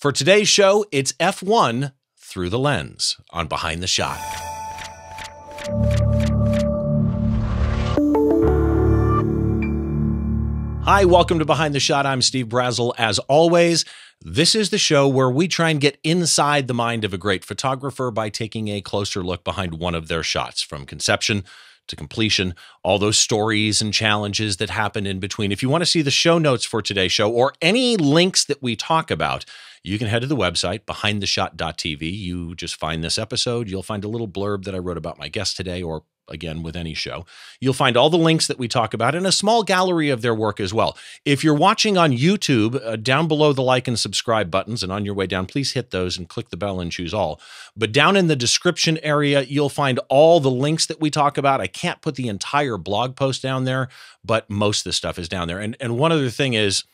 For today's show, it's F1 through the lens on Behind the Shot. Hi, welcome to Behind the Shot. I'm Steve Brazill. As always, this is the show where we try and get inside the mind of a great photographer by taking a closer look behind one of their shots from conception to completion, all those stories and challenges that happen in between. If you want to see the show notes for today's show or any links that we talk about, you can head to the website behindtheshot.tv. You just find this episode, you'll find a little blurb that I wrote about my guest today or again with any show. You'll find all the links that we talk about and a small gallery of their work as well. If you're watching on YouTube, uh, down below the like and subscribe buttons, and on your way down, please hit those and click the bell and choose all. But down in the description area, you'll find all the links that we talk about. I can't put the entire blog post down there, but most of the stuff is down there. And and one other thing is,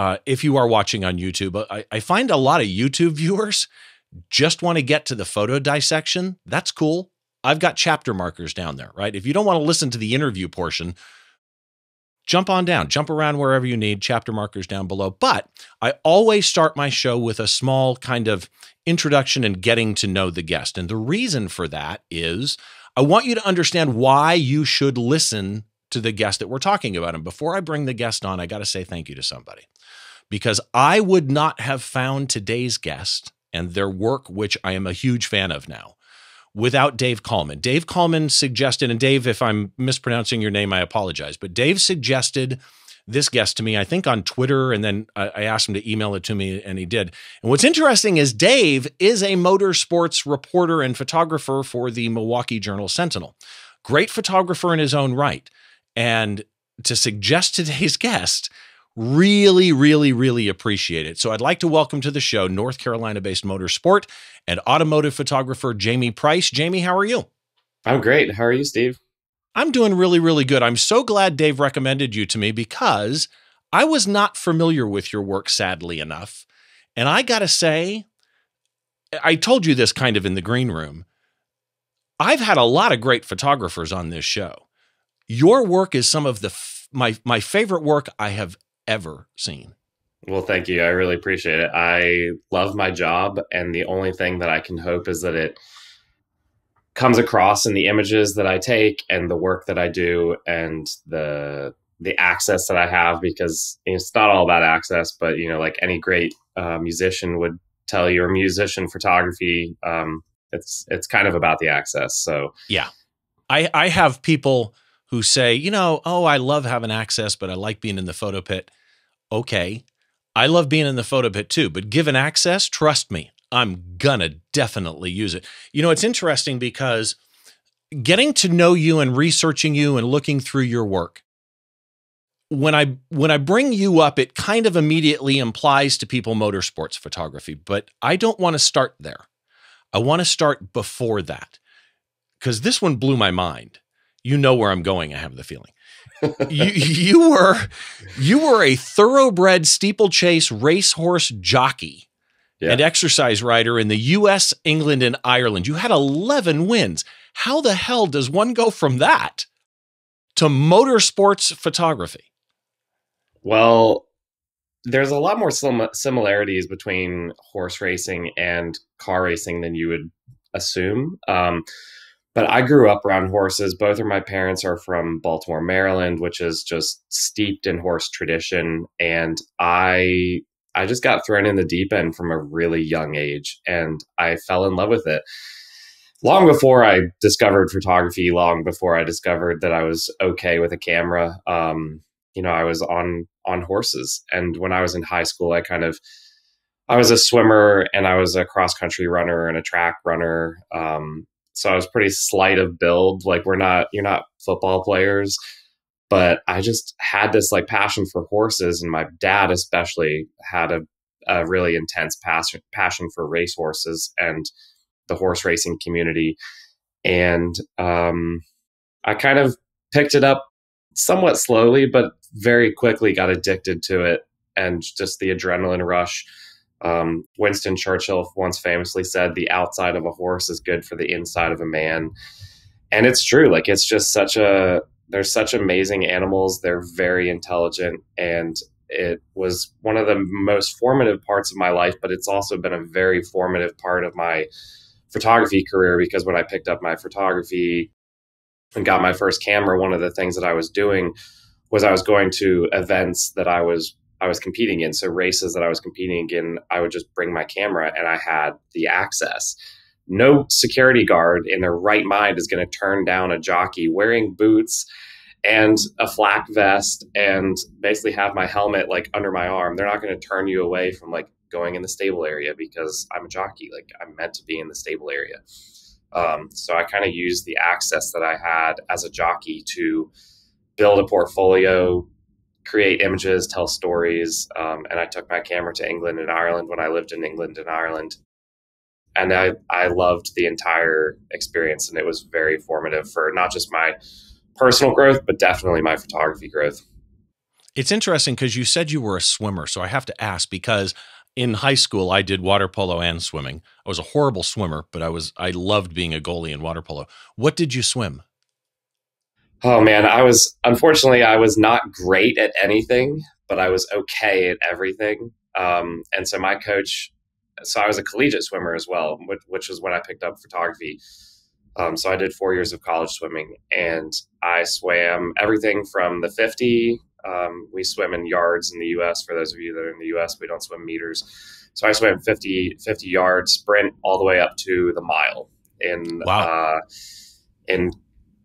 uh, if you are watching on YouTube, I, I find a lot of YouTube viewers just want to get to the photo dissection. That's cool I've got chapter markers down there, right? If you don't want to listen to the interview portion, jump on down, jump around wherever you need, chapter markers down below. But I always start my show with a small kind of introduction and getting to know the guest. And the reason for that is I want you to understand why you should listen to the guest that we're talking about. And before I bring the guest on, I got to say thank you to somebody because I would not have found today's guest and their work, which I am a huge fan of now without Dave Kallmann. Dave Kallmann suggested, and Dave, if I'm mispronouncing your name, I apologize, but Dave suggested this guest to me, I think on Twitter, and then I asked him to email it to me, and he did. And what's interesting is Dave is a motorsports reporter and photographer for the Milwaukee Journal Sentinel. Great photographer in his own right. And to suggest today's guest, Really, really, really appreciate it. So I'd like to welcome to the show North Carolina based motorsport and automotive photographer Jamey Price. Jamey, how are you? I'm great. How are you, Steve? I'm doing really, really good. I'm so glad Dave recommended you to me because I was not familiar with your work, sadly enough. And I got to say, I told you this kind of in the green room. I've had a lot of great photographers on this show. Your work is some of the f- my my favorite work I have ever seen. Well, thank you. I really appreciate it. I love my job, and the only thing that I can hope is that it comes across in the images that I take and the work that I do and the the access that I have because it's not all about access, but you know, like any great uh, musician would tell you, or musician photography, um, it's it's kind of about the access. So yeah, I I have people who say, you know, oh, I love having access, but I like being in the photo pit okay, I love being in the photo pit too, but given access, trust me, I'm gonna definitely use it. You know, it's interesting because getting to know you and researching you and looking through your work, when I when I bring you up, it kind of immediately implies to people motorsports photography, but I don't want to start there. I want to start before that. Cuz this one blew my mind. You know where I'm going, I have the feeling you, you were you were a thoroughbred steeplechase racehorse jockey yeah. and exercise rider in the U.S., England, and Ireland. You had 11 wins. How the hell does one go from that to motorsports photography? Well, there's a lot more sim- similarities between horse racing and car racing than you would assume. Um, but I grew up around horses. Both of my parents are from Baltimore, Maryland, which is just steeped in horse tradition. And I I just got thrown in the deep end from a really young age and I fell in love with it. Long before I discovered photography, long before I discovered that I was okay with a camera, um, you know, I was on on horses. And when I was in high school, I kind of I was a swimmer and I was a cross country runner and a track runner. Um, so I was pretty slight of build. Like we're not, you're not football players, but I just had this like passion for horses, and my dad especially had a, a really intense passion passion for race horses and the horse racing community, and um, I kind of picked it up somewhat slowly, but very quickly got addicted to it, and just the adrenaline rush um, Winston Churchill once famously said, "The outside of a horse is good for the inside of a man," and it's true. Like it's just such a they're such amazing animals. They're very intelligent, and it was one of the most formative parts of my life, but it's also been a very formative part of my photography career because when I picked up my photography and got my first camera, one of the things that I was doing was I was going to events that I was I was competing in. So races that I was competing in, I would just bring my camera and I had the access. No security guard in their right mind is going to turn down a jockey wearing boots and a flak vest and basically have my helmet like under my arm. They're not going to turn you away from like going in the stable area because I'm a jockey. Like I'm meant to be in the stable area. Um, so I kind of used the access that I had as a jockey to build a portfolio, create images, tell stories. Um, and I took my camera to England and Ireland when I lived in England and Ireland. And I, I loved the entire experience, and it was very formative for not just my personal growth, but definitely my photography growth. It's interesting because you said you were a swimmer. So I have to ask because in high school I did water polo and swimming. I was a horrible swimmer, but I was I loved being a goalie in water polo. What did you swim? Oh man, I was unfortunately I was not great at anything, but I was okay at everything. Um, and so my coach, so I was a collegiate swimmer as well, which, which was when I picked up photography. Um, so I did four years of college swimming, and I swam everything from the 50. Um, we swim in yards in the U.S. For those of you that are in the U.S., we don't swim meters. So I swam 50, 50 yards sprint all the way up to the mile in wow. uh, in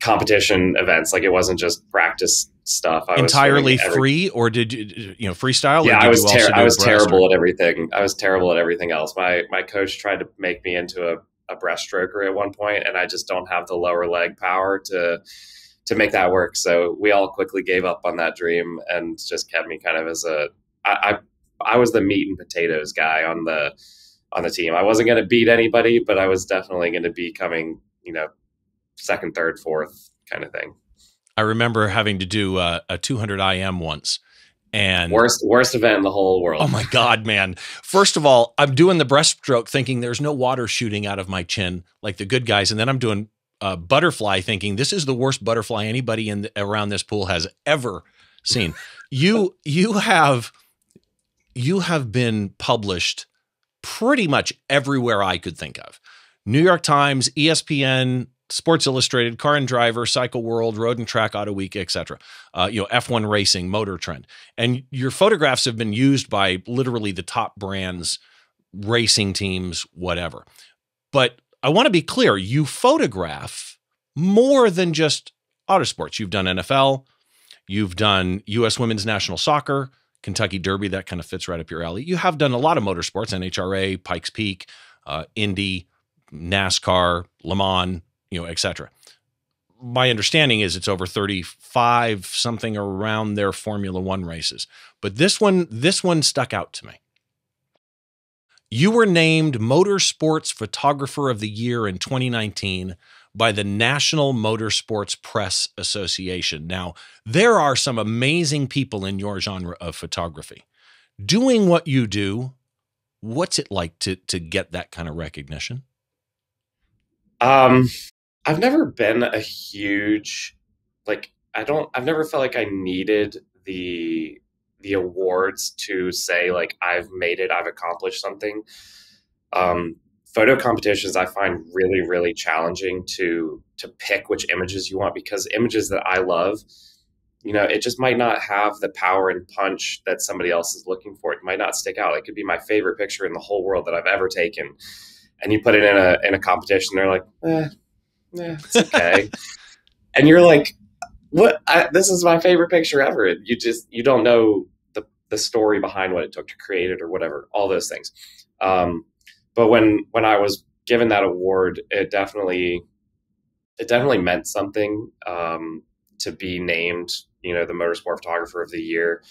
competition events. Like it wasn't just practice stuff. I Entirely every, free, or did you you know freestyle? Yeah, I was ter- I was terrible or? at everything. I was terrible at everything else. My my coach tried to make me into a, a breaststroker at one point, and I just don't have the lower leg power to to make that work. So we all quickly gave up on that dream and just kept me kind of as a I I, I was the meat and potatoes guy on the on the team. I wasn't going to beat anybody, but I was definitely going to be coming, you know, second, third, fourth kind of thing. I remember having to do a, a 200 IM once. And worst worst event in the whole world. Oh my god, man! First of all, I'm doing the breaststroke, thinking there's no water shooting out of my chin like the good guys, and then I'm doing uh, butterfly, thinking this is the worst butterfly anybody in the, around this pool has ever seen. you you have you have been published pretty much everywhere I could think of. New York Times, ESPN, Sports Illustrated, Car and Driver, Cycle World, Road and Track, Auto Week, etc. Uh, you know, F1 Racing, Motor Trend, and your photographs have been used by literally the top brands, racing teams, whatever. But I want to be clear: you photograph more than just autosports. You've done NFL, you've done U.S. Women's National Soccer, Kentucky Derby. That kind of fits right up your alley. You have done a lot of motorsports: NHRA, Pikes Peak, uh, Indy, NASCAR, Le Mans you know, etc. My understanding is it's over 35 something around their Formula 1 races. But this one this one stuck out to me. You were named Motorsports Photographer of the Year in 2019 by the National Motorsports Press Association. Now, there are some amazing people in your genre of photography. Doing what you do, what's it like to to get that kind of recognition? Um, I've never been a huge like I don't I've never felt like I needed the the awards to say like I've made it, I've accomplished something. Um, photo competitions I find really really challenging to to pick which images you want because images that I love, you know, it just might not have the power and punch that somebody else is looking for. It might not stick out. It could be my favorite picture in the whole world that I've ever taken, and you put it in a in a competition, they're like, eh, okay. and you're like, what? I, this is my favorite picture ever. You just you don't know the the story behind what it took to create it or whatever. All those things. Um, but when when I was given that award, it definitely it definitely meant something um, to be named. You know, the motorsport photographer of the year.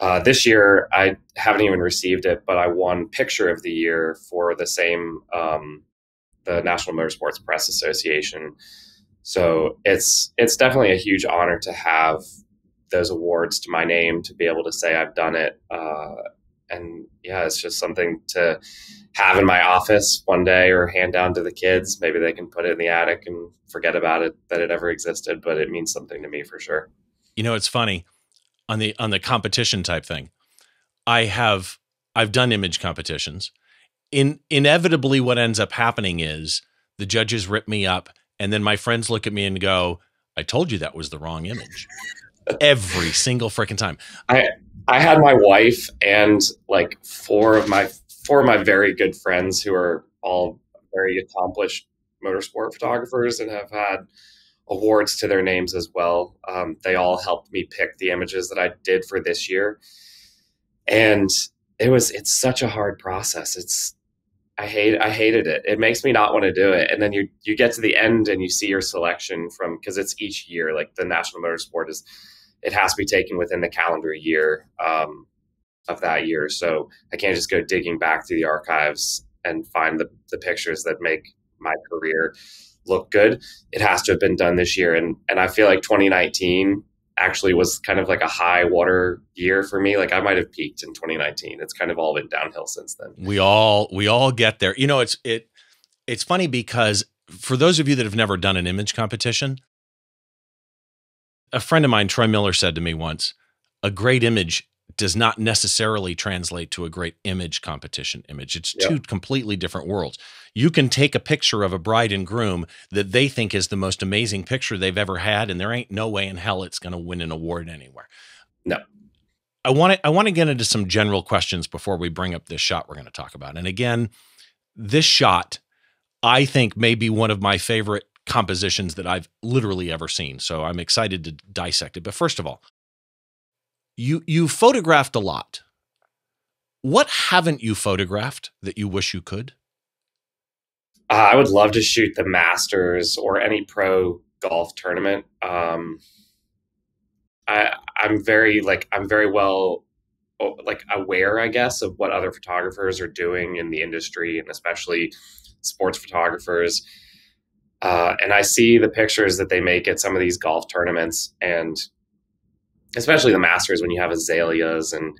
Uh, this year, I haven't even received it, but I won picture of the year for the same um, the National Motorsports Press Association. So it's it's definitely a huge honor to have those awards to my name to be able to say I've done it. Uh, and yeah, it's just something to have in my office one day or hand down to the kids. Maybe they can put it in the attic and forget about it that it ever existed, but it means something to me for sure. You know, it's funny. on the on the competition type thing. I have I've done image competitions. In inevitably what ends up happening is the judges rip me up and then my friends look at me and go, "I told you that was the wrong image." Every single freaking time. I I had my wife and like four of my four of my very good friends who are all very accomplished motorsport photographers and have had awards to their names as well. Um, they all helped me pick the images that I did for this year, and it was it's such a hard process. It's I hate I hated it. It makes me not want to do it. And then you you get to the end and you see your selection from because it's each year. Like the National Motorsport is, it has to be taken within the calendar year um, of that year. So I can't just go digging back through the archives and find the the pictures that make my career look good. It has to have been done this year, and and I feel like 2019 actually was kind of like a high water year for me. Like I might have peaked in 2019. It's kind of all been downhill since then. We all we all get there. You know, it's it it's funny because for those of you that have never done an image competition, a friend of mine, Troy Miller, said to me once, a great image does not necessarily translate to a great image competition image. It's yep. two completely different worlds. You can take a picture of a bride and groom that they think is the most amazing picture they've ever had, and there ain't no way in hell it's going to win an award anywhere. No. I want to I want to get into some general questions before we bring up this shot we're going to talk about. And again, this shot I think may be one of my favorite compositions that I've literally ever seen. So I'm excited to dissect it. But first of all, you you photographed a lot. What haven't you photographed that you wish you could? Uh, I would love to shoot the Masters or any pro golf tournament. Um, I I'm very like I'm very well like aware, I guess, of what other photographers are doing in the industry, and especially sports photographers. Uh, and I see the pictures that they make at some of these golf tournaments, and especially the Masters when you have azaleas and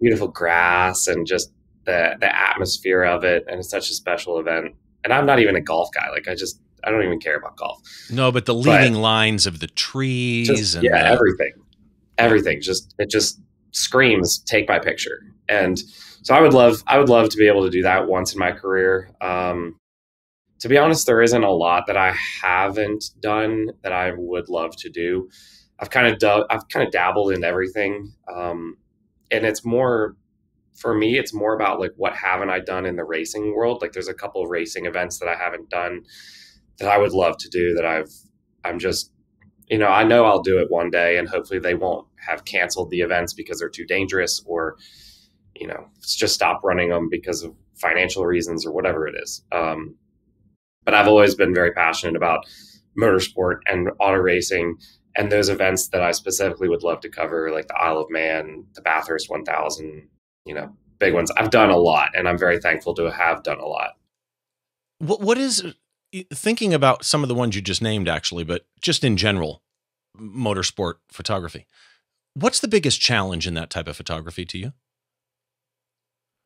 beautiful grass and just the the atmosphere of it, and it's such a special event. And I'm not even a golf guy; like I just I don't even care about golf. No, but the leading but lines of the trees just, and yeah, the- everything, everything just it just screams take my picture. And so I would love I would love to be able to do that once in my career. Um, to be honest, there isn't a lot that I haven't done that I would love to do. I've kind of I've kind of dabbled in everything, um, and it's more for me. It's more about like what haven't I done in the racing world? Like there's a couple of racing events that I haven't done that I would love to do that I've I'm just you know I know I'll do it one day, and hopefully they won't have canceled the events because they're too dangerous or you know just stop running them because of financial reasons or whatever it is. Um, but I've always been very passionate about motorsport and auto racing and those events that I specifically would love to cover, like the Isle of Man, the Bathurst 1000, you know, big ones. I've done a lot, and I'm very thankful to have done a lot. What what is thinking about some of the ones you just named, actually, but just in general, motorsport photography. What's the biggest challenge in that type of photography to you?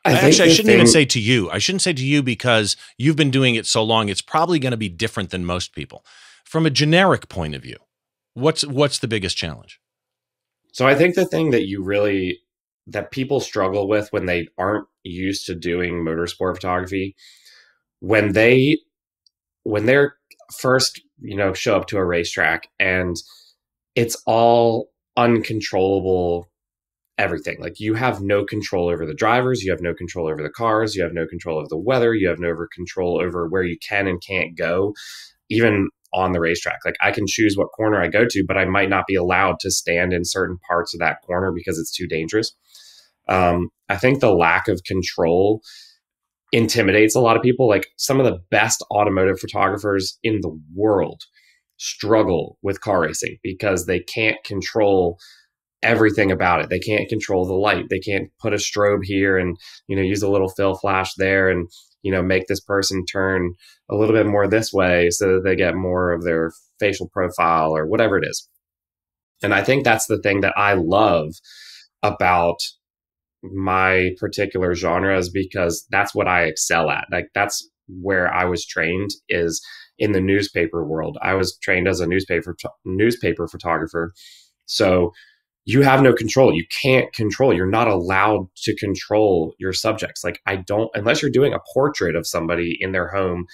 I Actually, I shouldn't thing, even say to you. I shouldn't say to you because you've been doing it so long. It's probably going to be different than most people. From a generic point of view, What's what's the biggest challenge? So I think the thing that you really that people struggle with when they aren't used to doing motorsport photography, when they when they're first, you know, show up to a racetrack and it's all uncontrollable everything. Like you have no control over the drivers, you have no control over the cars, you have no control over the weather, you have no over control over where you can and can't go. Even on the racetrack. Like I can choose what corner I go to, but I might not be allowed to stand in certain parts of that corner because it's too dangerous. Um, I think the lack of control intimidates a lot of people. Like some of the best automotive photographers in the world struggle with car racing because they can't control everything about it. They can't control the light. They can't put a strobe here and you know use a little fill flash there and you know make this person turn a little bit more this way so that they get more of their facial profile or whatever it is. And i think that's the thing that i love about my particular genres because that's what i excel at. Like that's where i was trained is in the newspaper world. I was trained as a newspaper newspaper photographer. So you have no control. You can't control. You're not allowed to control your subjects. Like I don't, unless you're doing a portrait of somebody in their home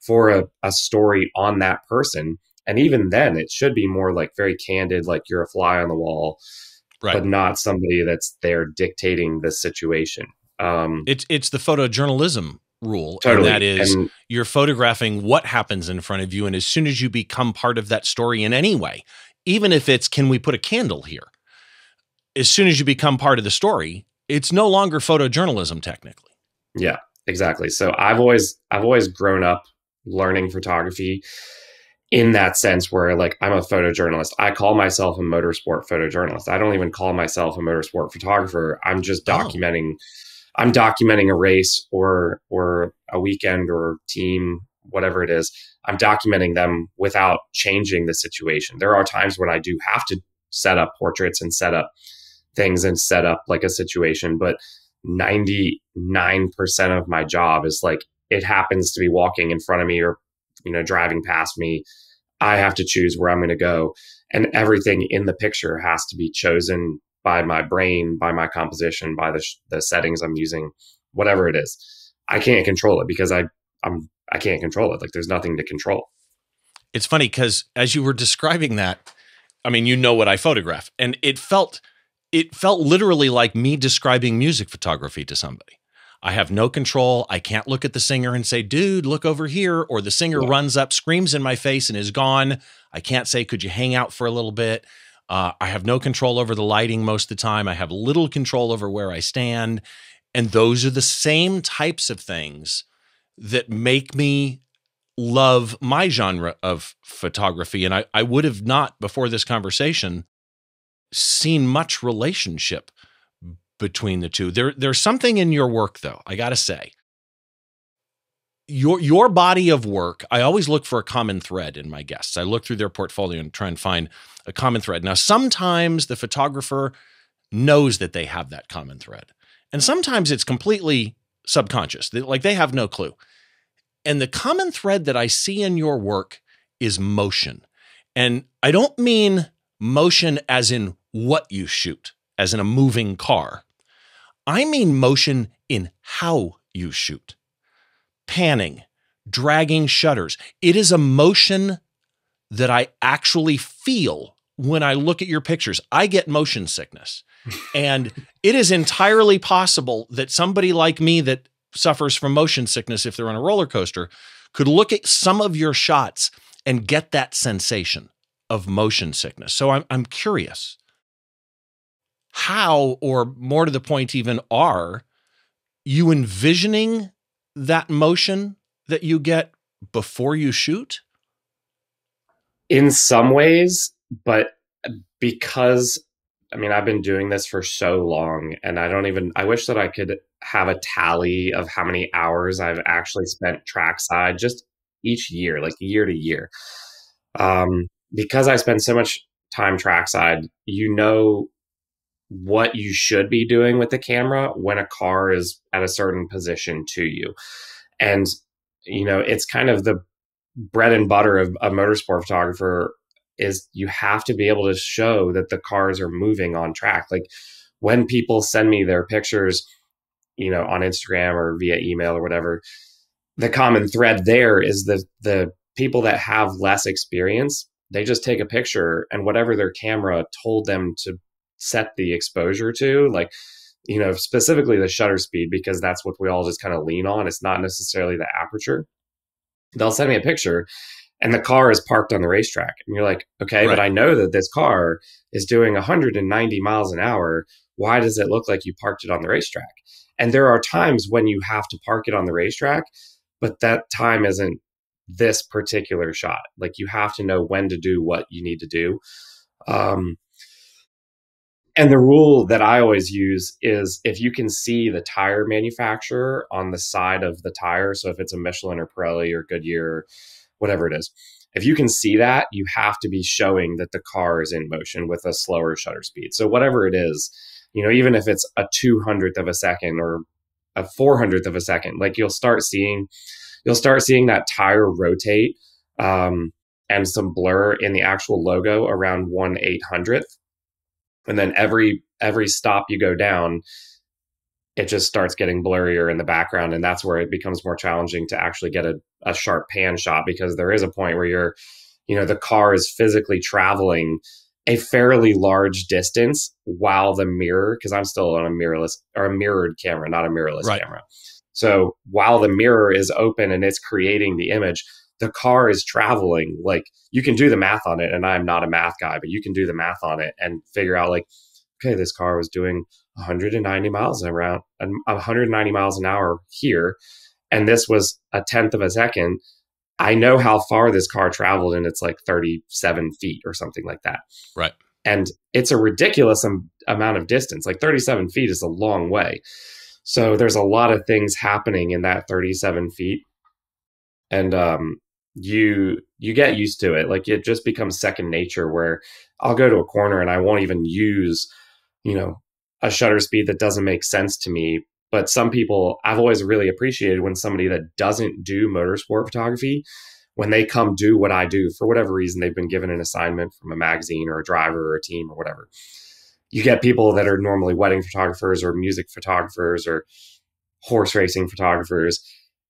for a, a story on that person. And even then, it should be more like very candid, like you're a fly on the wall, right. but not somebody that's there dictating the situation. Um, it's it's the photojournalism rule, totally. and that is and, you're photographing what happens in front of you, and as soon as you become part of that story in any way, even if it's can we put a candle here, as soon as you become part of the story, it's no longer photojournalism technically. Yeah, exactly. So I've always I've always grown up learning photography in that sense where like I'm a photojournalist. I call myself a motorsport photojournalist. I don't even call myself a motorsport photographer. I'm just oh. documenting oh. I'm documenting a race or or a weekend or team whatever it is. I'm documenting them without changing the situation. There are times when I do have to set up portraits and set up things and set up like a situation, but 99% of my job is like it happens to be walking in front of me or you know driving past me. I have to choose where i'm going to go and everything in the picture has to be chosen by my brain by my composition by the, sh- the settings i'm using whatever it is. I can't control it because i i'm i can't control it like there's nothing to control. It's funny because as you were describing that i mean you know what i photograph and it felt it felt literally like me describing music photography to somebody I have no control. I can't look at the singer and say, dude, look over here. Or the singer yeah. runs up, screams in my face, and is gone. I can't say, could you hang out for a little bit? Uh, I have no control over the lighting most of the time. I have little control over where I stand. And those are the same types of things that make me love my genre of photography. And I, I would have not, before this conversation, seen much relationship between the two. There, there's something in your work, though. I gotta say, your your body of work. I always look for a common thread in my guests. I look through their portfolio and try and find a common thread. Now, sometimes the photographer knows that they have that common thread, and sometimes it's completely subconscious. Like they have no clue. And the common thread that I see in your work is motion. And I don't mean motion as in what you shoot, as in a moving car. I mean motion in how you shoot. Panning, dragging shutters. It is a motion that I actually feel when I look at your pictures. I get motion sickness. and it is entirely possible that somebody like me that suffers from motion sickness if they're on a roller coaster could look at some of your shots and get that sensation of motion sickness. So I'm, I'm curious how, or more to the point, even are you envisioning that motion that you get before you shoot? In some ways, but because I mean, I've been doing this for so long, and I don't even, I wish that I could have a tally of how many hours I've actually spent trackside just each year, like year to year. Um, because I spend so much time trackside, you know what you should be doing with the camera when a car is at a certain position to you. And, you know, it's kind of the bread and butter of a motorsport photographer is you have to be able to show that the cars are moving on track. Like when people send me their pictures, you know, on Instagram or via email or whatever, the common thread there is the the people that have less experience, they just take a picture and whatever their camera told them to set the exposure to like you know specifically the shutter speed because that's what we all just kind of lean on. It's not necessarily the aperture. They'll send me a picture and the car is parked on the racetrack and you're like okay right. but i know that this car is doing 190 miles an hour. Why does it look like you parked it on the racetrack? And there are times when you have to park it on the racetrack but that time isn't this particular shot. Like you have to know when to do what you need to do. Um, and the rule that I always use is if you can see the tire manufacturer on the side of the tire, so if it's a Michelin or Pirelli or Goodyear, whatever it is, if you can see that, you have to be showing that the car is in motion with a slower shutter speed. So whatever it is, you know, even if it's a 200th of a second or a 400th of a second, like you'll start seeing, you'll start seeing that tire rotate um, and some blur in the actual logo around one eight hundredth and then every every stop you go down it just starts getting blurrier in the background and that's where it becomes more challenging to actually get a, a sharp pan shot because there is a point where you're you know the car is physically traveling a fairly large distance while the mirror because i'm still on a mirrorless or a mirrored camera not a mirrorless right. camera so while the mirror is open and it's creating the image the car is traveling like you can do the math on it and i'm not a math guy but you can do the math on it and figure out like okay this car was doing 190 miles around 190 miles an hour here and this was a tenth of a second. I know how far this car traveled and it's like 37 feet or something like that. Right. And it's a ridiculous am- amount of distance like 37 feet is a long way. So there's a lot of things happening in that 37 feet. And um, you you get used to it. Like it just becomes second nature where i'll go to a corner and i won't even use you know a shutter speed that doesn't make sense to me. But some people i've always really appreciated when somebody that doesn't do motorsport photography when they come do what i do for whatever reason they've been given an assignment from a magazine or a driver or a team or whatever. You get people that are normally wedding photographers or music photographers or horse racing photographers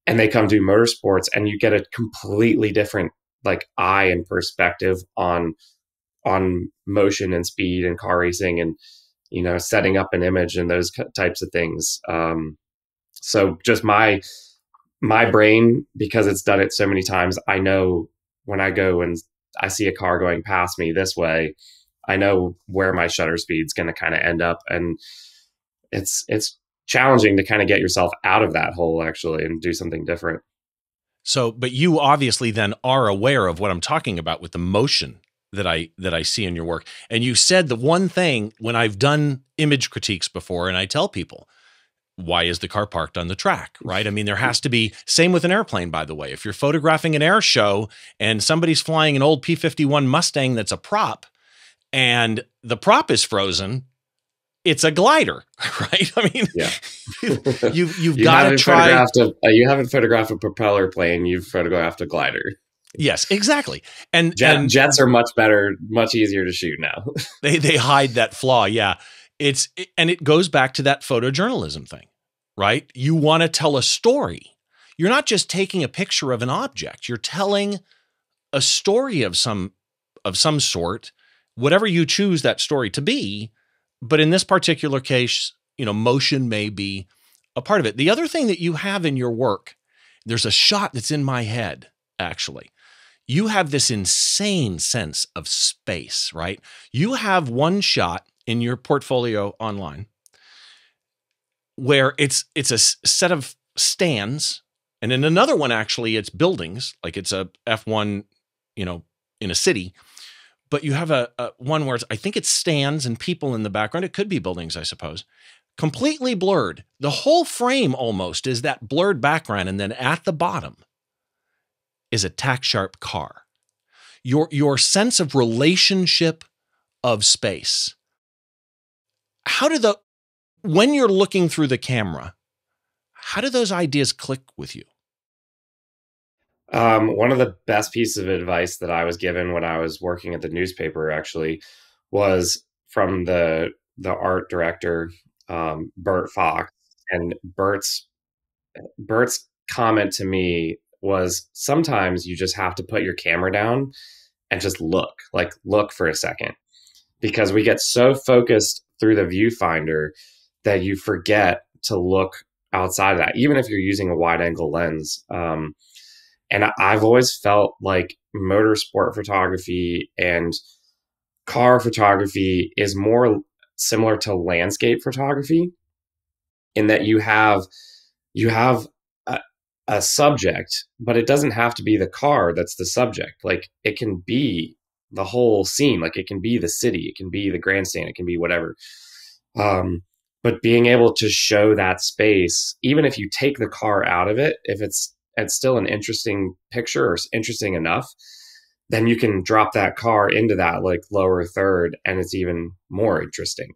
and they come do motorsports and you get a completely different like eye and perspective on on motion and speed and car racing and you know setting up an image and those types of things. Um so just my my brain because it's done it so many times i know when i go and i see a car going past me this way i know where my shutter speed's going to kind of end up and it's it's challenging to kind of get yourself out of that hole actually and do something different. So, but you obviously then are aware of what I'm talking about with the motion that I that I see in your work. And you said the one thing when I've done image critiques before and I tell people, why is the car parked on the track, right? I mean, there has to be same with an airplane by the way. If you're photographing an air show and somebody's flying an old P51 Mustang that's a prop and the prop is frozen, it's a glider, right? I mean, yeah, you, have you've you got to try. A, uh, you haven't photographed a propeller plane. You've photographed a glider. Yes, exactly. And, Jet, and jets are much better, much easier to shoot now. they they hide that flaw. Yeah, it's and it goes back to that photojournalism thing, right? You want to tell a story. You're not just taking a picture of an object. You're telling a story of some of some sort, whatever you choose that story to be but in this particular case, you know, motion may be a part of it. The other thing that you have in your work, there's a shot that's in my head, actually. You have this insane sense of space, right? You have one shot in your portfolio online where it's it's a set of stands and in another one actually it's buildings like it's a F1 you know in a city but you have a, a one where I think it stands and people in the background. It could be buildings, I suppose. Completely blurred. The whole frame almost is that blurred background, and then at the bottom is a tack sharp car. Your your sense of relationship of space. How do the when you're looking through the camera, how do those ideas click with you? Um, one of the best pieces of advice that I was given when I was working at the newspaper actually was from the the art director um, Bert Fox, and Bert's Bert's comment to me was sometimes you just have to put your camera down and just look, like look for a second, because we get so focused through the viewfinder that you forget to look outside of that, even if you're using a wide angle lens. Um, and I've always felt like motorsport photography and car photography is more similar to landscape photography in that you have you have a, a subject but it doesn't have to be the car that's the subject. Like it can be the whole scene. Like it can be the city. It can be the grandstand. It can be whatever. Um, but being able to show that space even if you take the car out of it if it's it's still an interesting picture or interesting enough, then you can drop that car into that like lower third and it's even more interesting.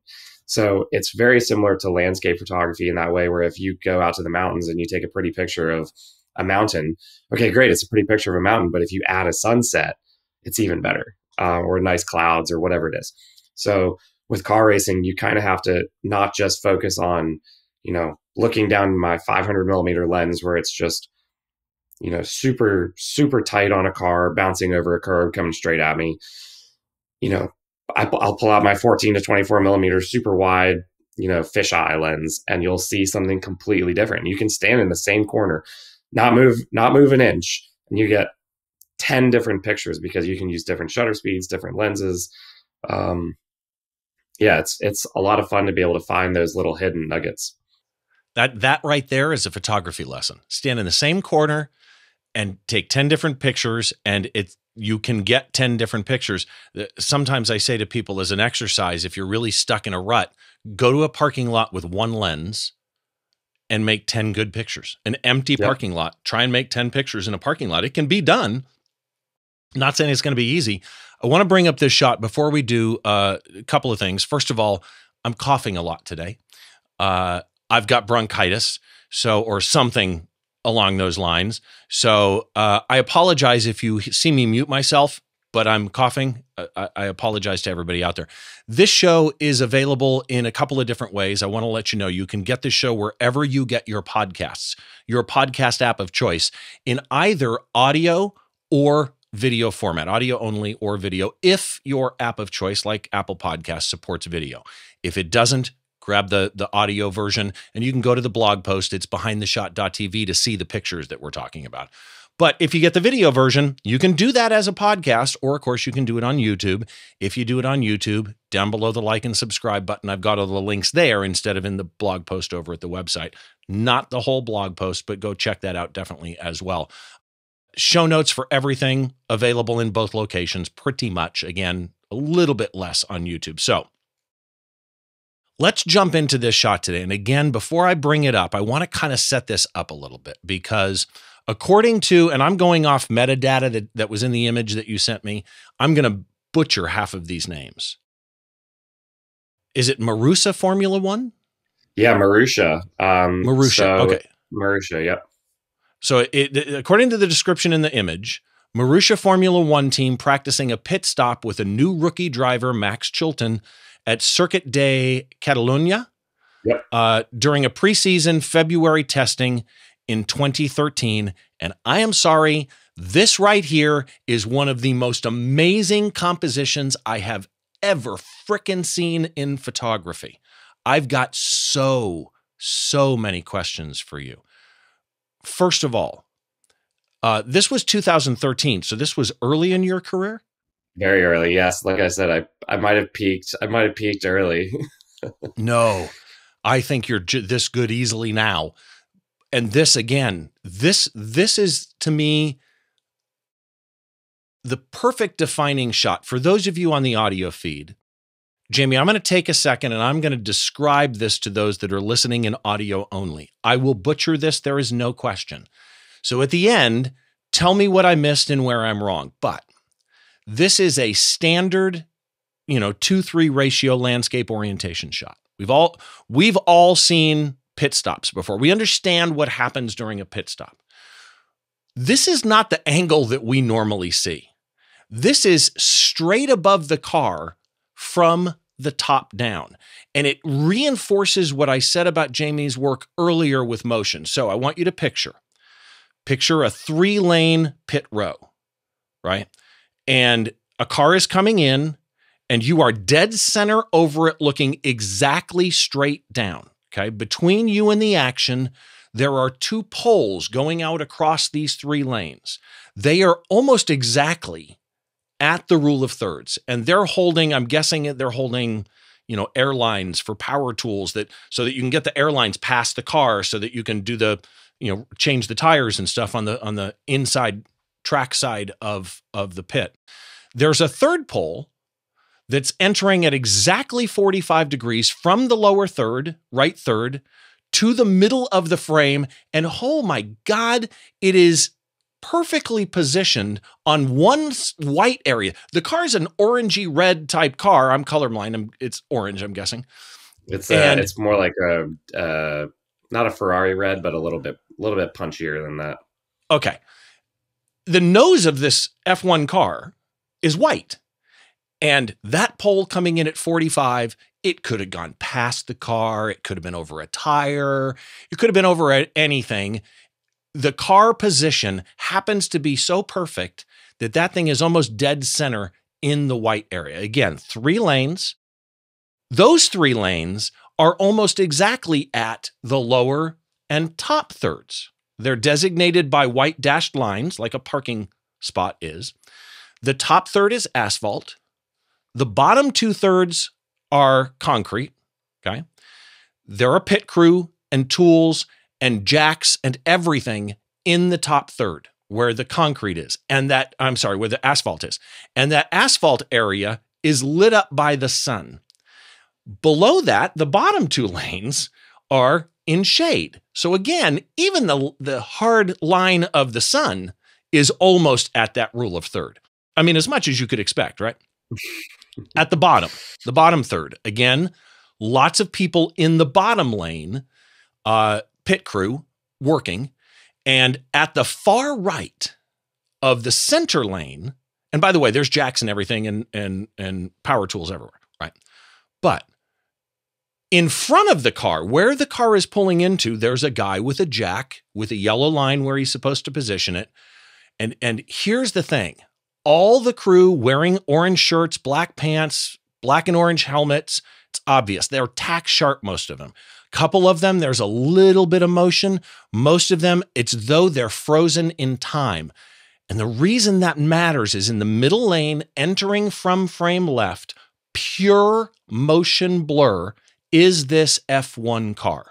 So it's very similar to landscape photography in that way, where if you go out to the mountains and you take a pretty picture of a mountain, okay, great, it's a pretty picture of a mountain. But if you add a sunset, it's even better, uh, or nice clouds or whatever it is. So with car racing, you kind of have to not just focus on, you know, looking down my 500 millimeter lens where it's just, you know, super, super tight on a car, bouncing over a curb, coming straight at me. You know, I, will pull out my 14 to 24 millimeter super wide, you know, fisheye lens, and you'll see something completely different. You can stand in the same corner, not move, not move an inch, and you get 10 different pictures because you can use different shutter speeds, different lenses. Um, yeah, it's it's a lot of fun to be able to find those little hidden nuggets. That that right there is a photography lesson. Stand in the same corner and take 10 different pictures and it you can get 10 different pictures. Sometimes I say to people as an exercise if you're really stuck in a rut, go to a parking lot with one lens and make 10 good pictures. An empty yep. parking lot, try and make 10 pictures in a parking lot. It can be done. Not saying it's going to be easy. I want to bring up this shot before we do uh, a couple of things. First of all, I'm coughing a lot today. Uh, I've got bronchitis, so or something along those lines. So uh, I apologize if you see me mute myself, but I'm coughing. I, I, apologize to everybody out there. This show is available in a couple of different ways. I want to let you know you can get this show wherever you get your podcasts, your podcast app of choice, in either audio or video format, audio only or video, if your app of choice, like Apple Podcasts, supports video. If it doesn't, grab the the audio version and you can go to the blog post. It's behindtheshot.tv to see the pictures that we're talking about. But if you get the video version you can do that as a podcast or of course you can do it on youtube. If you do it on youtube down below the like and subscribe button i've got all the links there instead of in the blog post over at the website. Not the whole blog post but go check that out definitely as well. Show notes for everything available in both locations pretty much. Again a little bit less on youtube. So Let's jump into this shot today. And again, before I bring it up, I want to kind of set this up a little bit because according to, and I'm going off metadata that, that was in the image that you sent me, I'm going to butcher half of these names. Is it Marussia Formula One? Yeah, Marussia. Um, Marussia. So, okay. Marussia. Yep. So, it, according to the description in the image, Marussia Formula One team practicing a pit stop with a new rookie driver, Max Chilton, at Circuit de Catalunya yep. uh, during a preseason February testing in 2013. And I am sorry, this right here is one of the most amazing compositions I have ever frickin' seen in photography. I've got so, so many questions for you. First of all, uh, this was 2013, so this was early in your career. Very early, yes. Like I said, I I might have peaked. I might have peaked early. no, I think you're j- this good easily now. And this again, this this is to me the perfect defining shot for those of you on the audio feed. Jamey, I'm going to take a second and I'm going to describe this to those that are listening in audio only. I will butcher this, there is no question. So at the end, tell me what I missed and where I'm wrong. But this is a standard, you know, 2-3 ratio landscape orientation shot. We've all we've all seen pit stops before. We understand what happens during a pit stop. This is not the angle that we normally see. This is straight above the car from the top down. And it reinforces what I said about Jamey's work earlier with motion. So I want you to picture picture a three lane pit row, right? And a car is coming in and you are dead center over it looking exactly straight down okay? Between you and the action there are two poles going out across these three lanes. They are almost exactly at the rule of thirds and they're holding i'm guessing they're holding you know airlines for power tools that so that you can get the airlines past the car so that you can do the you know change the tires and stuff on the on the inside track side of, of the pit. There's a third pole that's entering at exactly 45 degrees from the lower third, right third, to the middle of the frame. And oh my God, it is perfectly positioned on one white area. The car is an orangey red type car. I'm colorblind. I'm, it's orange, I'm guessing. It's uh, and, it's more like a uh, not a Ferrari red, but a little bit a little bit punchier than that. Okay the nose of this F1 car is white. And that pole coming in at 45, it could have gone past the car. It could have been over a tire. It could have been over anything. The car position happens to be so perfect that that thing is almost dead center in the white area. Again, three lanes. Those three lanes are almost exactly at the lower and top thirds. They're designated by white dashed lines, like a parking spot is. The top third is asphalt. The bottom two thirds are concrete. Okay. There are pit crew and tools and jacks and everything in the top third where the concrete is. And that, I'm sorry, where the asphalt is. And that asphalt area is lit up by the sun. Below that, the bottom two lanes are in shade. So again, even the, the hard line of the sun is almost at that rule of third. I mean, as much as you could expect, right? at the bottom, the bottom third, again, lots of people in the bottom lane, uh, pit crew working. And at the far right of the center lane, and by the way, there's jacks and everything and and and power tools everywhere, right? But in front of the car, where the car is pulling into, there's a guy with a jack with a yellow line where he's supposed to position it. And and here's the thing. All the crew wearing orange shirts, black pants, black and orange helmets. It's obvious. They're tack sharp most of them. Couple of them there's a little bit of motion. Most of them it's though they're frozen in time. And the reason that matters is in the middle lane entering from frame left, pure motion blur is this F1 car?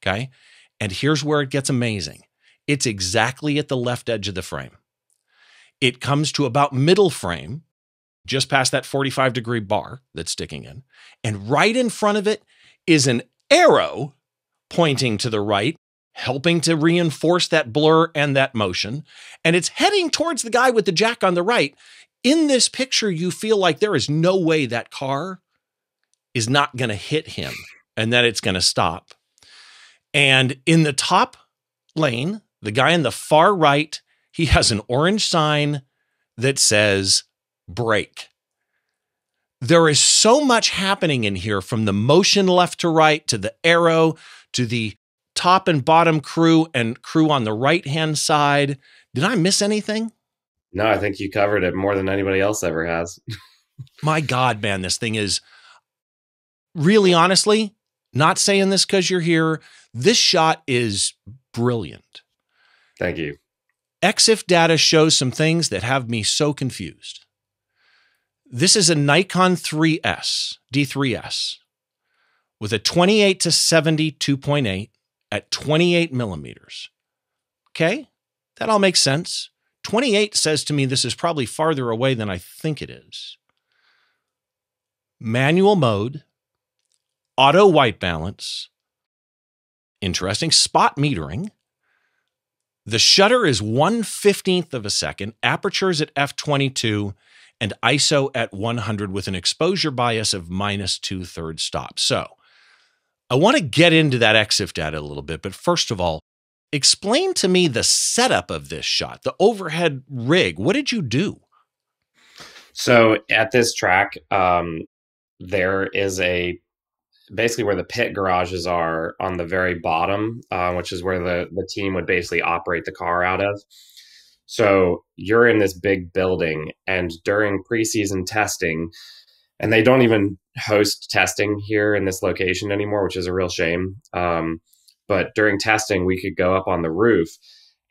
Okay. And here's where it gets amazing it's exactly at the left edge of the frame. It comes to about middle frame, just past that 45 degree bar that's sticking in. And right in front of it is an arrow pointing to the right, helping to reinforce that blur and that motion. And it's heading towards the guy with the jack on the right. In this picture, you feel like there is no way that car is not going to hit him and that it's going to stop. And in the top lane, the guy in the far right, he has an orange sign that says brake. There is so much happening in here from the motion left to right to the arrow to the top and bottom crew and crew on the right hand side. Did I miss anything? No, I think you covered it more than anybody else ever has. My God, man, this thing is really honestly, not saying this because you're here, this shot is brilliant. Thank you. EXIF data shows some things that have me so confused. This is a Nikon 3S, D3S, with a 28 to 70 2.8 at 28 millimeters. Okay, that all makes sense. 28 says to me this is probably farther away than I think it is. Manual mode, auto white balance, interesting, spot metering. The shutter is 1 15th of a second, aperture is at f22, and ISO at 100 with an exposure bias of minus two thirds stop. So I want to get into that EXIF data a little bit, but first of all, explain to me the setup of this shot, the overhead rig. What did you do? So at this track, um, there is a basically where the pit garages are on the very bottom, uh, which is where the, the team would basically operate the car out of. So you're in this big building, and during preseason testing, and they don't even host testing here in this location anymore, which is a real shame. Um, but during testing, we could go up on the roof.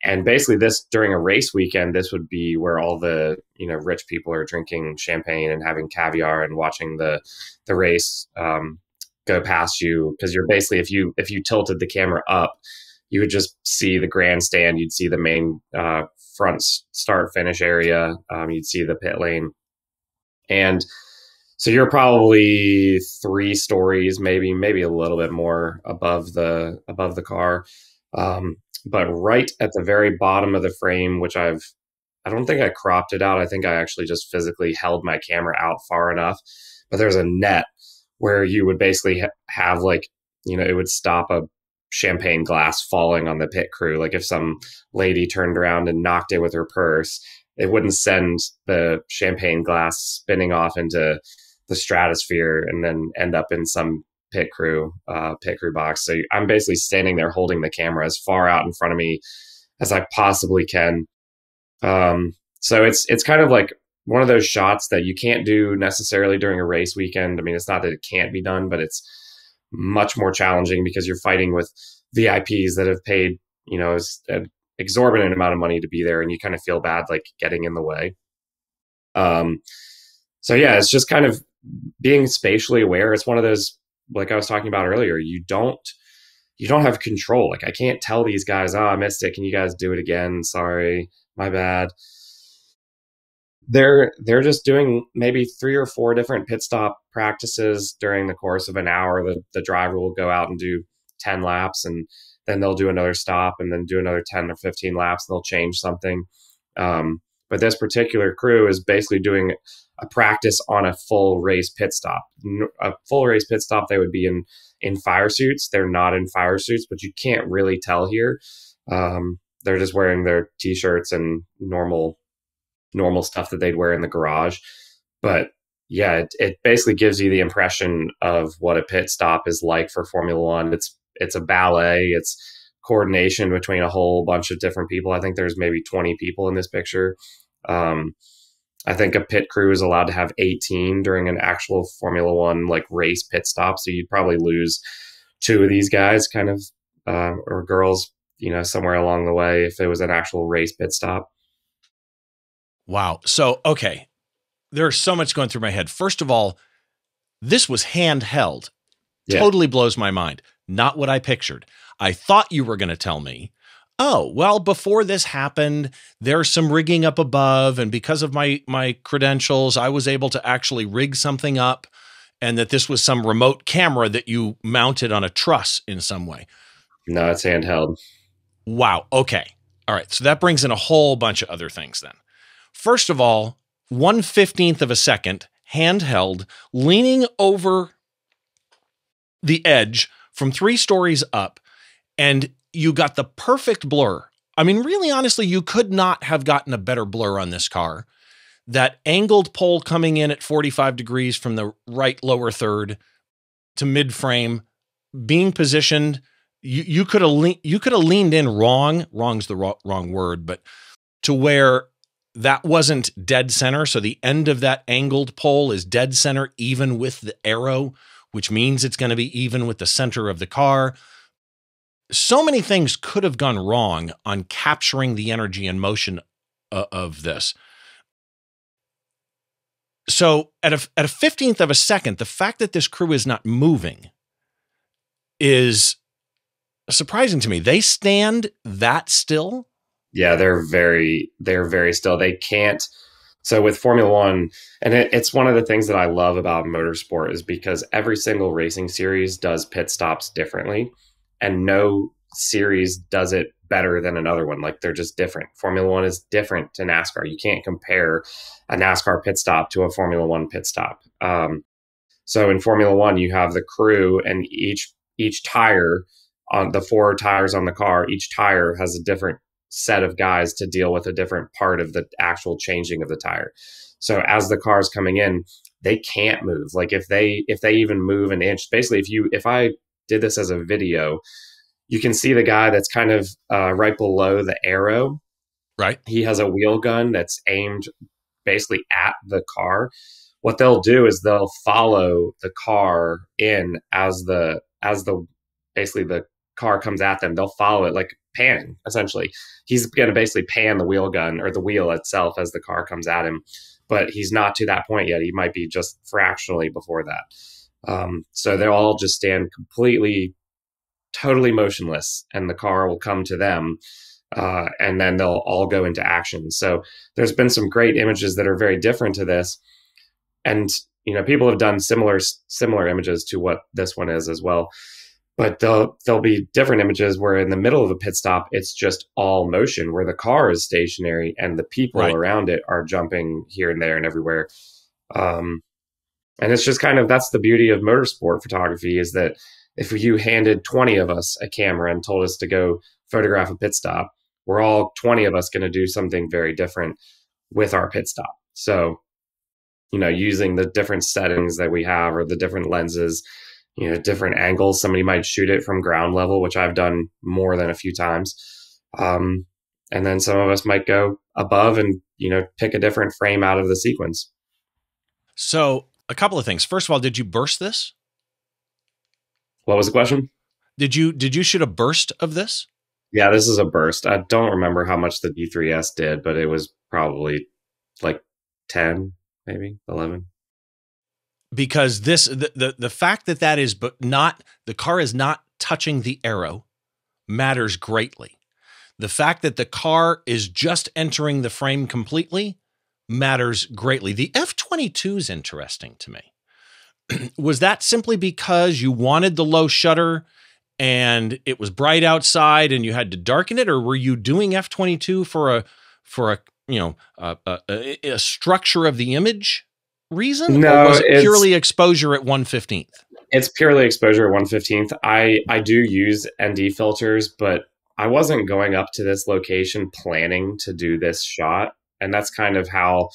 And basically, this during a race weekend, this would be where all the you know rich people are drinking champagne and having caviar and watching the the race. Um, go past you because you're basically if you if you tilted the camera up you would just see the grandstand you'd see the main uh, front start finish area um, you'd see the pit lane. And so you're probably three stories maybe maybe a little bit more above the above the car. Um, but right at the very bottom of the frame which i've i don't think i cropped it out i think i actually just physically held my camera out far enough but there's a net where you would basically ha- have like you know it would stop a champagne glass falling on the pit crew like if some lady turned around and knocked it with her purse it wouldn't send the champagne glass spinning off into the stratosphere and then end up in some pit crew uh, pit crew box. So I'm basically standing there holding the camera as far out in front of me as I possibly can. Um, so it's it's kind of like one of those shots that you can't do necessarily during a race weekend. I mean, it's not that it can't be done, but it's much more challenging because you're fighting with VIPs that have paid, you know, an exorbitant amount of money to be there, and you kind of feel bad like getting in the way. Um, so yeah, it's just kind of being spatially aware. It's one of those, like I was talking about earlier. You don't, you don't have control. Like I can't tell these guys, oh, I missed it. Can you guys do it again? Sorry, my bad they're they're just doing maybe three or four different pit stop practices during the course of an hour. The the driver will go out and do ten laps, and then they'll do another stop, and then do another ten or fifteen laps. And they'll change something. Um, but this particular crew is basically doing a practice on a full race pit stop. A full race pit stop, they would be in in fire suits. They're not in fire suits, but you can't really tell here. Um, they're just wearing their t-shirts and normal normal stuff that they'd wear in the garage. But yeah, it, it basically gives you the impression of what a pit stop is like for Formula One. It's it's a ballet. It's coordination between a whole bunch of different people. I think there's maybe 20 people in this picture. Um, I think a pit crew is allowed to have 18 during an actual Formula One like race pit stop. So you'd probably lose two of these guys, kind of, uh, or girls, you know, somewhere along the way if it was an actual race pit stop. Wow. So, okay. There's so much going through my head. First of all, this was handheld. Yeah. Totally blows my mind. Not what I pictured. I thought you were going to tell me, oh, well, before this happened, there's some rigging up above. And because of my, my credentials, I was able to actually rig something up and that this was some remote camera that you mounted on a truss in some way. No, it's handheld. Wow. Okay. All right. So that brings in a whole bunch of other things then. First of all, one fifteenth of a second, handheld, leaning over the edge from three stories up, and you got the perfect blur. I mean, really, honestly, you could not have gotten a better blur on this car. That angled pole coming in at 45 degrees from the right lower third to mid frame, being positioned, you, you could have le- you could have leaned in wrong. Wrong's the wrong word, but to where that wasn't dead center. So the end of that angled pole is dead center, even with the arrow, which means it's going to be even with the center of the car. So many things could have gone wrong on capturing the energy and motion uh, of this. So at a, at a 15th of a second, the fact that this crew is not moving is surprising to me. They stand that still yeah, they're very they're very still. They can't. So with Formula One, and it, it's one of the things that I love about motorsport is because every single racing series does pit stops differently, and no series does it better than another one. Like they're just different. Formula One is different to NASCAR. You can't compare a NASCAR pit stop to a Formula One pit stop. Um, so in Formula One, you have the crew, and each each tire on the four tires on the car, each tire has a different set of guys to deal with a different part of the actual changing of the tire. So as the car's coming in, they can't move. Like if they if they even move an inch, basically if you if I did this as a video, you can see the guy that's kind of uh, right below the arrow. Right. He has a wheel gun that's aimed basically at the car. What they'll do is they'll follow the car in as the as the basically the car comes at them. They'll follow it like panning essentially. He's going to basically pan the wheel gun or the wheel itself as the car comes at him, but he's not to that point yet. He might be just fractionally before that. Um, so they'll all just stand completely, totally motionless, and the car will come to them. Uh, and then they'll all go into action. So there's been some great images that are very different to this, and you know people have done similar similar images to what this one is as well but there'll, there'll be different images where in the middle of a pit stop it's just all motion where the car is stationary and the people right. around it are jumping here and there and everywhere um, and it's just kind of that's the beauty of motorsport photography is that if you handed 20 of us a camera and told us to go photograph a pit stop we're all 20 of us going to do something very different with our pit stop. So, you know, using the different settings that we have or the different lenses, you know, different angles. Somebody might shoot it from ground level, which I've done more than a few times. Um, and then some of us might go above and, you know, pick a different frame out of the sequence. So, a couple of things. First of all, did you burst this? What was the question? Did you did you shoot a burst of this? Yeah, this is a burst. I don't remember how much the D3S did, but it was probably like 10, maybe 11. Because this the the, the fact that that is but not the car is not touching the arrow matters greatly. The fact that the car is just entering the frame completely matters greatly. The F22 is interesting to me. was that simply because you wanted the low shutter and it was bright outside and you had to darken it or were you doing f22 for a for a you know a, a, a structure of the image reason no, or was it purely exposure at 115th it's purely exposure at 115th i i do use nd filters but i wasn't going up to this location planning to do this shot. And that's kind of how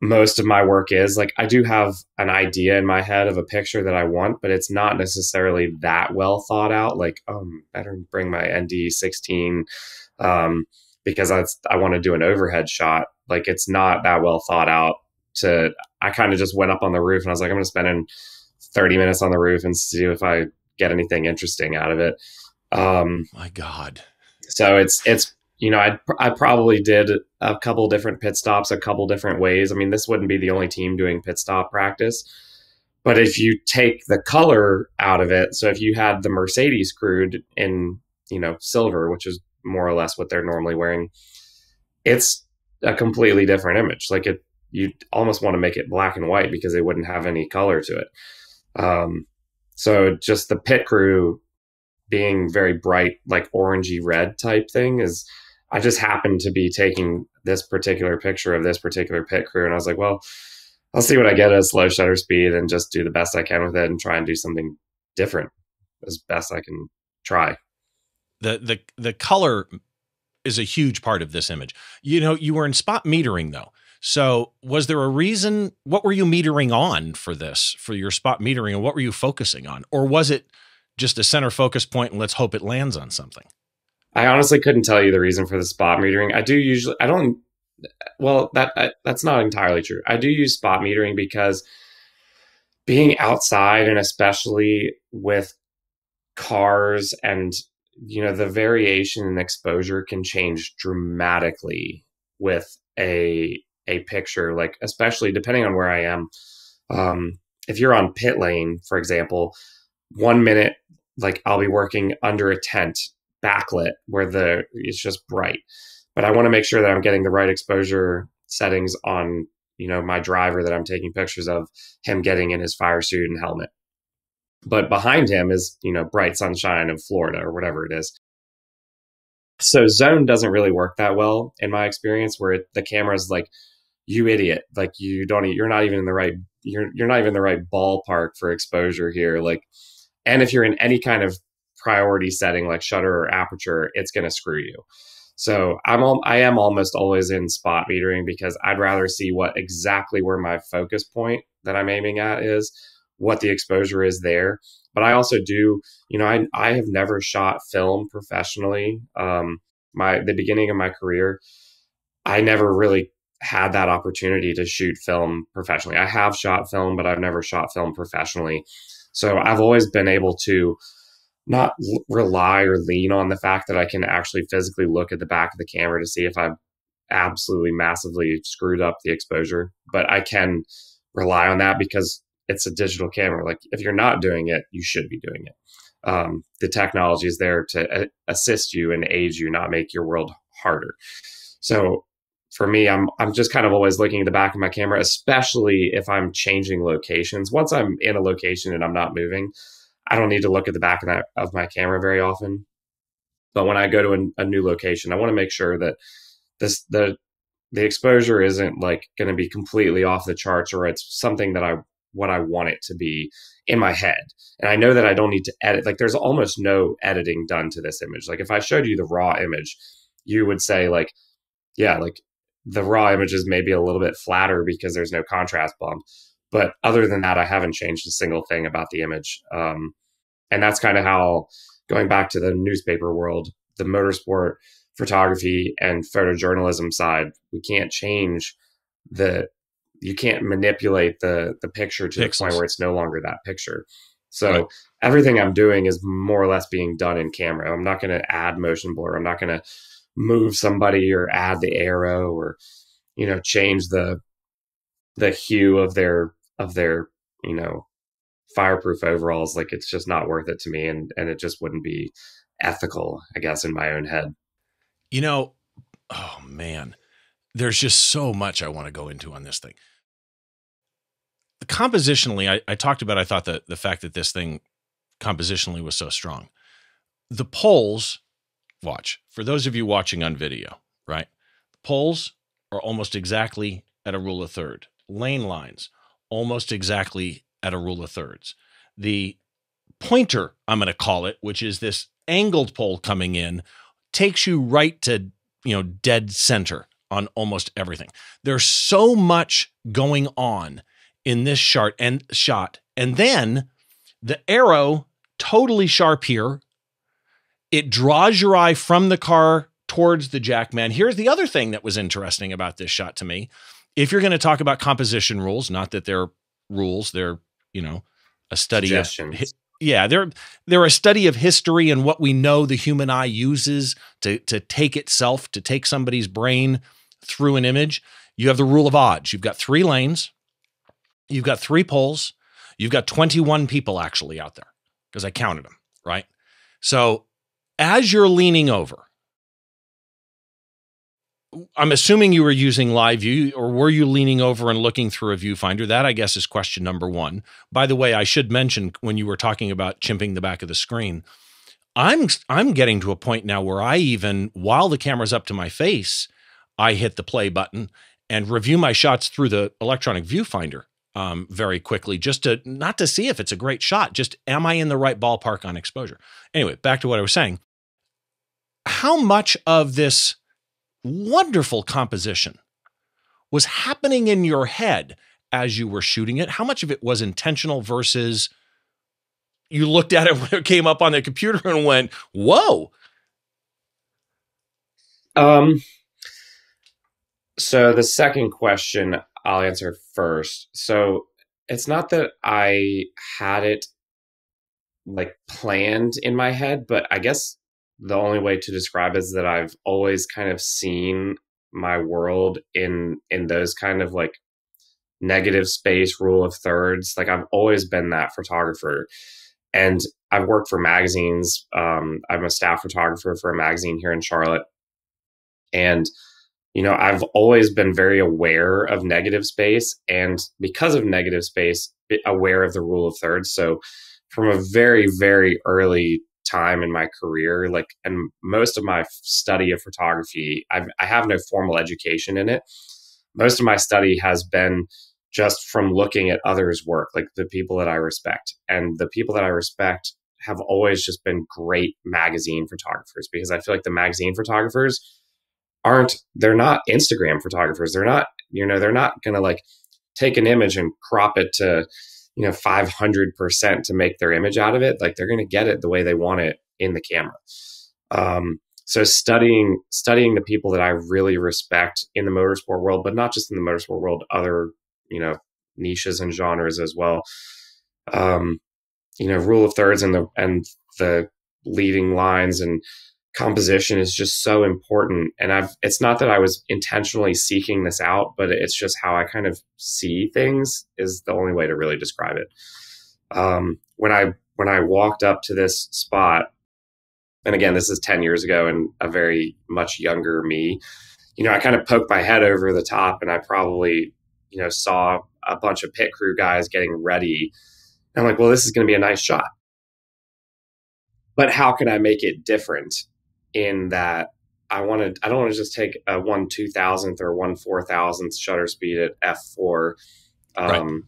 most of my work is. Like i do have an idea in my head of a picture that i want but it's not necessarily that well thought out. Like um, oh better bring my nd16 um, because I, I want to do an overhead shot. Like it's not that well thought out to i kind of just went up on the roof and i was like i'm going to spend in 30 minutes on the roof and see if i get anything interesting out of it um my god so it's it's you know, I I probably did a couple different pit stops a couple different ways. I mean, this wouldn't be the only team doing pit stop practice. But if you take the color out of it, so if you had the Mercedes crewed in, you know, silver, which is more or less what they're normally wearing, it's a completely different image. Like it, you almost want to make it black and white because they wouldn't have any color to it. Um, so just the pit crew being very bright, like orangey red type thing is I just happened to be taking this particular picture of this particular pit crew, and I was like, well, I'll see what I get at slow shutter speed and just do the best I can with it and try and do something different as best I can try. The the the color is a huge part of this image. You know, you were in spot metering though. So, was there a reason? What were you metering on for this, for your spot metering, and what were you focusing on? Or was it just a center focus point and let's hope it lands on something? I honestly couldn't tell you the reason for the spot metering. I do usually, I don't, well, that I, that's not entirely true. I do use spot metering because being outside and especially with cars and you know the variation in exposure can change dramatically with a a picture like especially depending on where i am um if you're on pit lane for example one minute like i'll be working under a tent backlit where the it's just bright. But I want to make sure that I'm getting the right exposure settings on you know my driver that I'm taking pictures of him getting in his fire suit and helmet. But behind him is you know bright sunshine of Florida or whatever it is. So zone doesn't really work that well in my experience, where it, the camera is like, "You idiot! Like you don't, you're not even in the right, you're you're not even in the right ballpark for exposure here." Like, and if you're in any kind of priority setting like shutter or aperture, it's going to screw you. So I'm al- I am almost always in spot metering because I'd rather see what exactly where my focus point that I'm aiming at is, what the exposure is there. But I also do, you know, I I have never shot film professionally. Um, my the beginning of my career, I never really had that opportunity to shoot film professionally. I have shot film, but I've never shot film professionally. So I've always been able to not l- rely or lean on the fact that I can actually physically look at the back of the camera to see if I've absolutely massively screwed up the exposure, but I can rely on that because it's a digital camera. Like if you're not doing it, you should be doing it. Um, the technology is there to assist you and aid you, not make your world harder. So for me, I'm I'm just kind of always looking at the back of my camera, especially if I'm changing locations. Once I'm in a location and I'm not moving, I don't need to look at the back of that of my camera very often. But when I go to a, a new location, I want to make sure that this the the exposure isn't like going to be completely off the charts or it's something that I what I want it to be in my head. And I know that I don't need to edit. Like there's almost no editing done to this image. Like if I showed you the raw image, you would say like, yeah, like the raw images may be a little bit flatter because there's no contrast bump. But other than that, I haven't changed a single thing about the image. Um, and that's kind of how going back to the newspaper world, the motorsport photography and photojournalism side, we can't change the you can't manipulate the the picture to Pixels. the point where it's no longer that picture. So right. everything I'm doing is more or less being done in camera. I'm not going to add motion blur. I'm not going to move somebody or add the arrow or you know change the the hue of their of their you know fireproof overalls like it's just not worth it to me and and it just wouldn't be ethical i guess in my own head. You know oh man there's just so much i want to go into on this thing. Compositionally I, I talked about i thought that the fact that this thing compositionally was so strong. The poles watch for those of you watching on video right poles are almost exactly at a rule of third lane lines almost exactly at a rule of thirds. The pointer, I'm going to call it, which is this angled pole coming in, takes you right to, you know, dead center on almost everything. There's so much going on in this shot and shot. And then the arrow totally sharp here. It draws your eye from the car towards the jackman. Here's the other thing that was interesting about this shot to me. If you're going to talk about composition rules, not that they're rules, they're you know a study of yeah they're they're a study of history and what we know the human eye uses to to take itself to take somebody's brain through an image. You have the rule of odds. You've got three lanes. You've got three poles. You've got 21 people actually out there because i counted them right? So as you're leaning over I'm assuming you were using live view or were you leaning over and looking through a viewfinder? That I guess is question number 1. By the way, I should mention when you were talking about chimping the back of the screen, I'm I'm getting to a point now where I even while the camera's up to my face, I hit the play button and review my shots through the electronic viewfinder um, very quickly, just to not to see if it's a great shot, just am I in the right ballpark on exposure? Anyway, back to what I was saying. How much of this wonderful composition was happening in your head as you were shooting it? How much of it was intentional versus you looked at it when it came up on the computer and went, whoa? Um, so the second question I'll answer first. So it's not that I had it like planned in my head, but I guess the only way to describe is that I've always kind of seen my world in in those kind of like negative space rule of thirds. Like I've always been that photographer. And I've worked for magazines. Um, I'm a staff photographer for a magazine here in Charlotte. And, you know, I've always been very aware of negative space. And because of negative space, aware of the rule of thirds. So from a very, very early time in my career like and most of my study of photography I've, i have no formal education in it most of my study has been just from looking at others work like the people that i respect and the people that i respect have always just been great magazine photographers because i feel like the magazine photographers aren't they're not instagram photographers. They're not you know they're not going to like take an image and crop it to you know 500% to make their image out of it. Like they're going to get it the way they want it in the camera. Um, so studying studying the people that i really respect in the motorsport world but not just in the motorsport world other you know niches and genres as well. Um, you know rule of thirds and the and the leading lines and composition is just so important. And i've it's not that i was intentionally seeking this out but it's just how i kind of see things is the only way to really describe it. Um, when i when i walked up to this spot and again this is 10 years ago and a very much younger me you know i kind of poked my head over the top and i probably you know saw a bunch of pit crew guys getting ready. And i'm like well this is going to be a nice shot. But how can i make it different in that I want to I don't want to just take a one two thousandth or one four thousandth shutter speed at f four, um, right.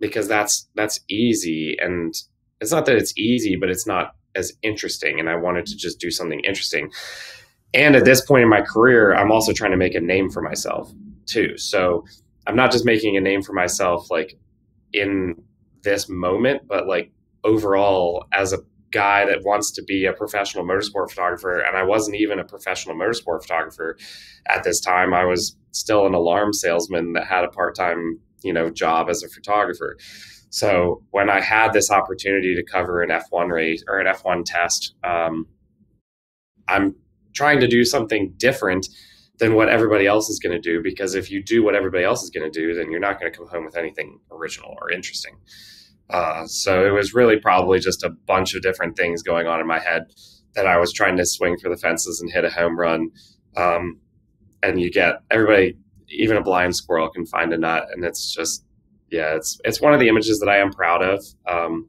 because that's that's easy and it's not that it's easy, but it's not as interesting. And I wanted to just do something interesting. and at this point in my career, I'm also trying to make a name for myself too. So I'm not just making a name for myself like in this moment, but like overall as a guy that wants to be a professional motorsport photographer. And I wasn't even a professional motorsport photographer at this time. I was still an alarm salesman that had a part time, you know, job as a photographer. So when I had this opportunity to cover an F1 race or an F1 test, um, I'm trying to do something different than what everybody else is going to do because if you do what everybody else is going to do then you're not going to come home with anything original or interesting uh, so it was really probably just a bunch of different things going on in my head that i was trying to swing for the fences and hit a home run um, and you get everybody even a blind squirrel can find a nut and it's just yeah it's it's one of the images that i am proud of um,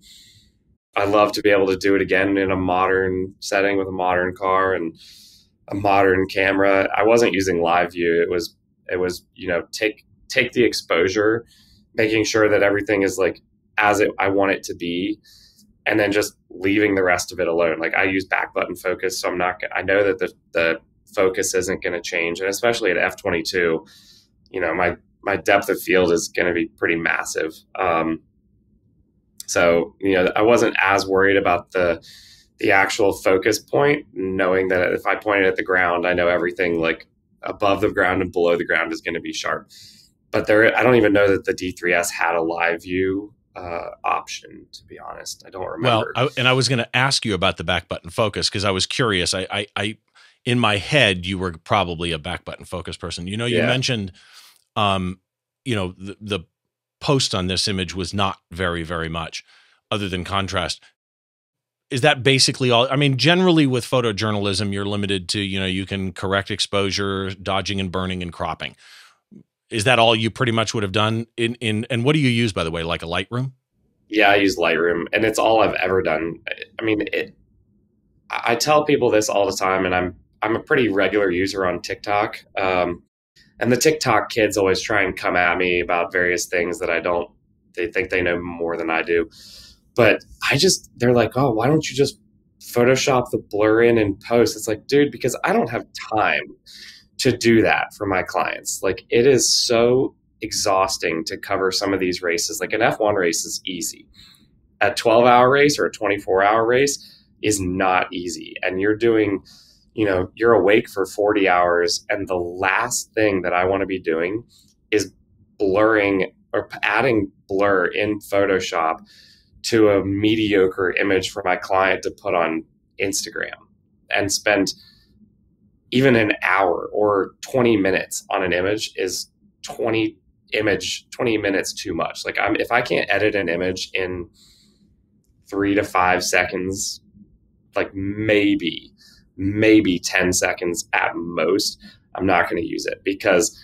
i love to be able to do it again in a modern setting with a modern car and a modern camera. I wasn't using live view. It was it was you know take take the exposure, making sure that everything is like as it, I want it to be, and then just leaving the rest of it alone. Like I use back button focus, so I'm not. I know that the the focus isn't going to change, and especially at f22, you know my my depth of field is going to be pretty massive. Um, so you know I wasn't as worried about the the actual focus point, knowing that if I point it at the ground, I know everything like above the ground and below the ground is going to be sharp. But there, I don't even know that the D3S had a live view uh, option. To be honest, I don't remember. Well, I, and I was going to ask you about the back button focus because I was curious. I, I, I, in my head, you were probably a back button focus person. You know, you yeah. mentioned, um, you know, the, the post on this image was not very, very much other than contrast is that basically all i mean generally with photojournalism you're limited to you know you can correct exposure dodging and burning and cropping is that all you pretty much would have done in in and what do you use by the way like a lightroom? Yeah i use lightroom and it's all i've ever done. I mean it i tell people this all the time and i'm i'm a pretty regular user on tiktok um, and the tiktok kids always try and come at me about various things that i don't they think they know more than i do. But I just, they're like, oh, why don't you just Photoshop the blur in and post? It's like, dude, because I don't have time to do that for my clients. Like, it is so exhausting to cover some of these races. Like, an F1 race is easy. A 12 hour race or a 24 hour race is not easy. And you're doing, you know, you're awake for 40 hours. And the last thing that I want to be doing is blurring or adding blur in Photoshop to a mediocre image for my client to put on Instagram and spend even an hour or 20 minutes on an image is 20 image 20 minutes too much like i'm if i can't edit an image in 3 to 5 seconds like maybe maybe 10 seconds at most i'm not going to use it because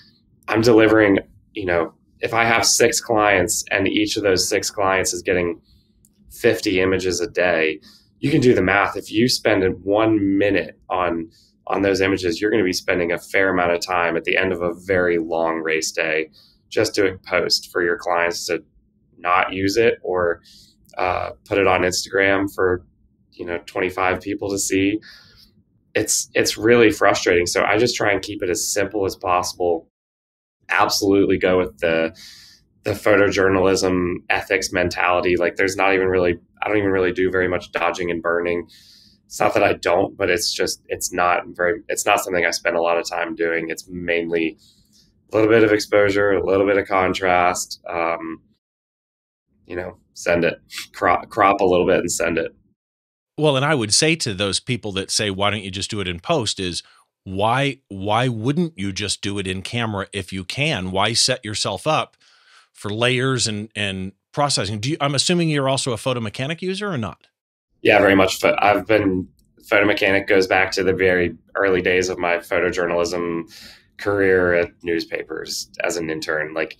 i'm delivering you know if i have 6 clients and each of those 6 clients is getting 50 images a day, you can do the math. If you spend one minute on on those images, you're going to be spending a fair amount of time at the end of a very long race day just doing post for your clients to not use it or uh, put it on Instagram for you know 25 people to see. It's it's really frustrating. So I just try and keep it as simple as possible. Absolutely go with the the photojournalism ethics mentality. Like there's not even really, I don't even really do very much dodging and burning. It's not that I don't, but it's just, it's not very, it's not something I spend a lot of time doing. It's mainly a little bit of exposure, a little bit of contrast. Um, you know, send it, crop, crop a little bit and send it. Well, and I would say to those people that say, why don't you just do it in post is, why why wouldn't you just do it in camera if you can why set yourself up for layers and and processing. Do you, I'm assuming you're also a photo mechanic user or not? Yeah, very much. I've been photo mechanic goes back to the very early days of my photojournalism career at newspapers as an intern. Like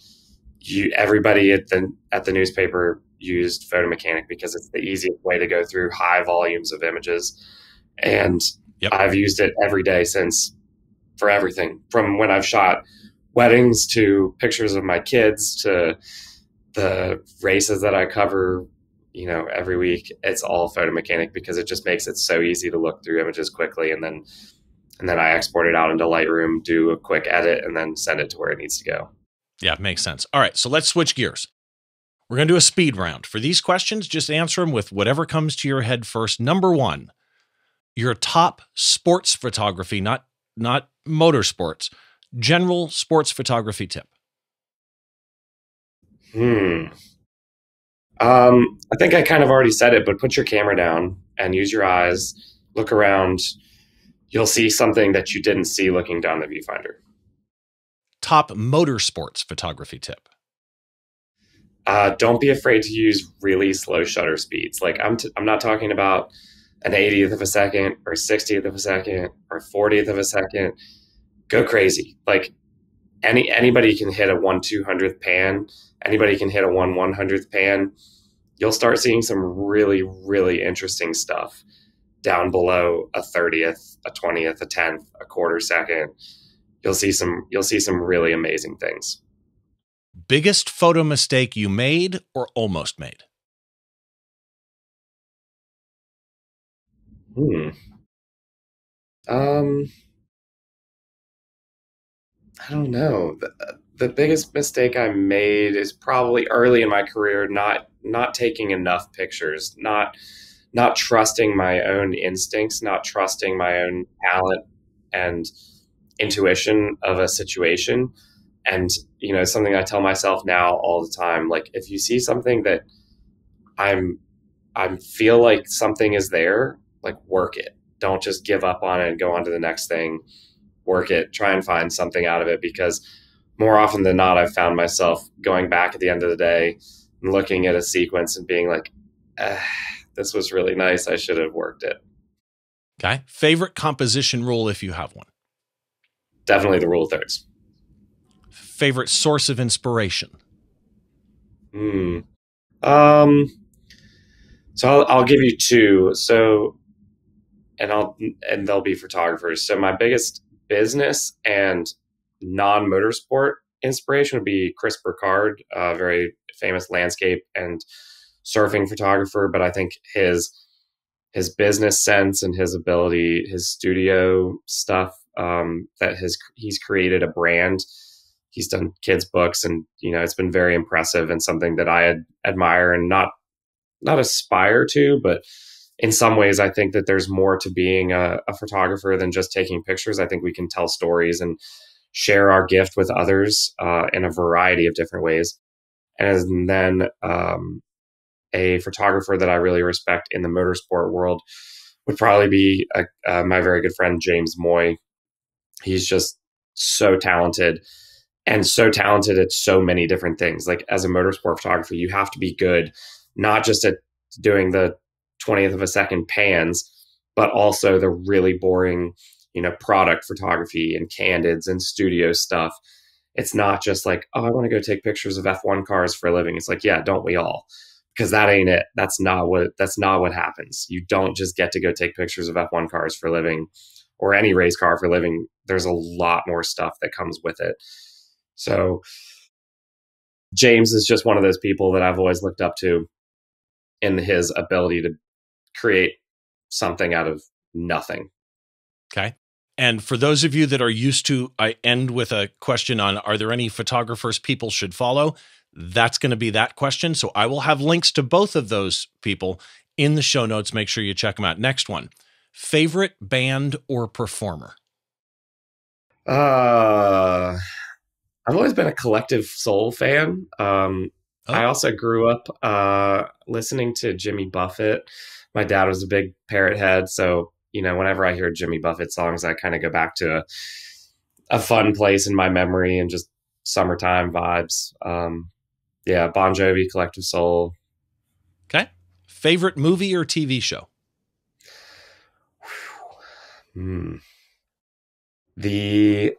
you, everybody at the at the newspaper used photo mechanic because it's the easiest way to go through high volumes of images, and yep. I've used it every day since for everything from when I've shot weddings to pictures of my kids to the races that I cover, you know, every week. It's all photo mechanic because it just makes it so easy to look through images quickly and then and then I export it out into Lightroom, do a quick edit, and then send it to where it needs to go. Yeah, makes sense. All right, so let's switch gears. We're going to do a speed round. For these questions, just answer them with whatever comes to your head first. Number one, your top sports photography, not not motorsports, general sports photography tip. Hmm. Um, I think I kind of already said it, but put your camera down and use your eyes. Look around. You'll see something that you didn't see looking down the viewfinder. Top motorsports photography tip. Uh, don't be afraid to use really slow shutter speeds. Like I'm, t- I'm not talking about an 80th of a second or 60th of a second or 40th of a second. Go crazy. Like any anybody can hit a one two hundredth pan. Anybody can hit a one one hundredth pan. You'll start seeing some really really interesting stuff down below a thirtieth, a twentieth, a tenth, a quarter second. You'll see some you'll see some really amazing things. Biggest photo mistake you made or almost made? Hmm. Um I don't know. The, the biggest mistake I made is probably early in my career not not taking enough pictures, not not trusting my own instincts, not trusting my own talent and intuition of a situation. And you know, something I tell myself now all the time, like if you see something that I'm I feel like something is there, like work it. Don't just give up on it and go on to the next thing work it, try and find something out of it because more often than not, I've found myself going back at the end of the day and looking at a sequence and being like, eh, this was really nice. I should have worked it. Okay. Favorite composition rule if you have one? Definitely the rule of thirds. Favorite source of inspiration? Hmm. Um, so I'll, I'll give you two. So, and I'll, and they'll be photographers. So my biggest business and non motorsport inspiration would be Chris Burkard, a very famous landscape and surfing photographer. But I think his his business sense and his ability, his studio stuff, um, that his he's created a brand. He's done kids books, and you know it's been very impressive and something that I admire and not not aspire to, but in some ways, I think that there's more to being a, a, photographer than just taking pictures. I think we can tell stories and share our gift with others uh, in a variety of different ways. And then um, a photographer that I really respect in the motorsport world would probably be a, uh, my very good friend James Moy. He's just so talented and so talented at so many different things. Like as a motorsport photographer, you have to be good not just at doing the 20th of a second pans, but also the really boring, you know, product photography and candids and studio stuff. It's not just like, oh, I want to go take pictures of F1 cars for a living. It's like, yeah, don't we all? Because that ain't it. That's not what that's not what happens. You don't just get to go take pictures of F1 cars for a living or any race car for a living. There's a lot more stuff that comes with it. So James is just one of those people that I've always looked up to in his ability to create something out of nothing. Okay. And for those of you that are used to, I end with a question on are there any photographers people should follow? That's going to be that question. So I will have links to both of those people in the show notes. Make sure you check them out. Next one favorite band or performer? Uh, I've always been a collective soul fan. Um, oh. I also grew up uh, listening to Jimmy Buffett my dad was a big parrot head, so you know, whenever I hear Jimmy Buffett songs, I kind of go back to a, a, fun place in my memory and just summertime vibes. Um, yeah, Bon Jovi, Collective Soul. Okay. Favorite movie or TV show? Hmm. The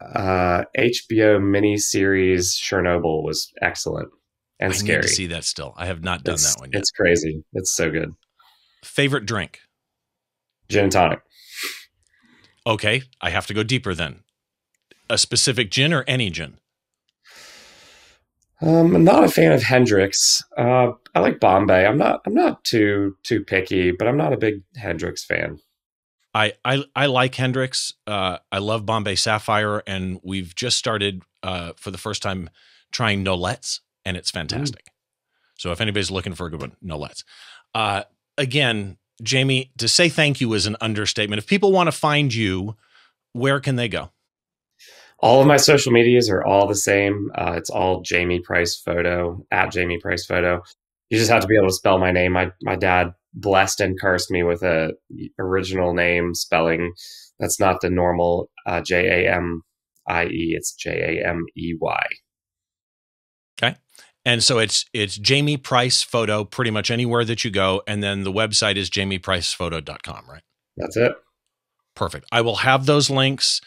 uh, HBO miniseries Chernobyl was excellent and I scary. Need to see that still. I have not done it's, that one yet. It's crazy. It's so good. Favorite drink? Gin and tonic. Okay, I have to go deeper then. A specific gin or any gin? Um, I'm not a fan of Hendrick's. Uh, I like Bombay. I'm not. I'm not too too picky, but I'm not a big Hendrick's fan. I I, I like Hendrick's. Uh, I love Bombay Sapphire, and we've just started uh, for the first time trying Nolet's, and it's fantastic. So if anybody's looking for a good one, Nolet's. Uh, again, Jamey, to say thank you is an understatement. If people want to find you, where can they go? All of my social medias are all the same. Uh, it's all Jamey Price Photo at Jamey Price Photo. You just have to be able to spell my name. My my dad blessed and cursed me with a original name spelling. That's not the normal uh, J A M I E. It's J A M E Y. And so it's it's Jamey Price Photo pretty much anywhere that you go, and then the website is jameypricephoto.com, right? That's it. Perfect. I will have those links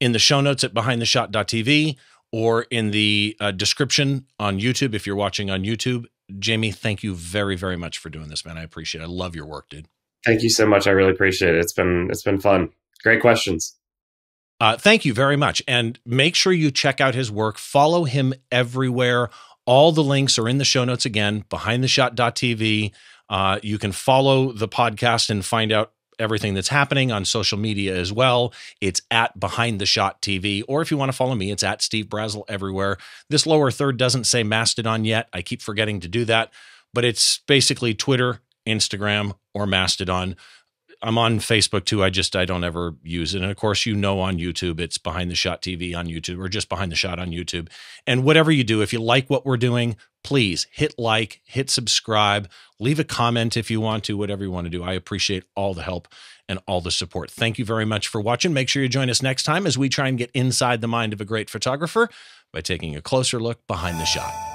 in the show notes at behindtheshot.tv or in the uh, description on YouTube if you're watching on YouTube. Jamey, thank you very, very much for doing this, man. I appreciate it. I love your work, dude. Thank you so much. I really appreciate it. It's been it's been fun. Great questions. Uh, thank you very much. And make sure you check out his work. Follow him everywhere. All the links are in the show notes again, behindtheshot.tv. Uh, you can follow the podcast and find out everything that's happening on social media as well. It's at Behind the Shot TV. Or if you want to follow me, it's at Steve Brazill everywhere. This lower third doesn't say Mastodon yet. I keep forgetting to do that, but it's basically Twitter, Instagram, or Mastodon. I'm on Facebook too. I just I don't ever use it. And of course, you know on YouTube, it's Behind the Shot TV on YouTube or just Behind the Shot on YouTube. And whatever you do, if you like what we're doing, please hit like, hit subscribe, leave a comment if you want to, whatever you want to do. I appreciate all the help and all the support. Thank you very much for watching. Make sure you join us next time as we try and get inside the mind of a great photographer by taking a closer look behind the shot.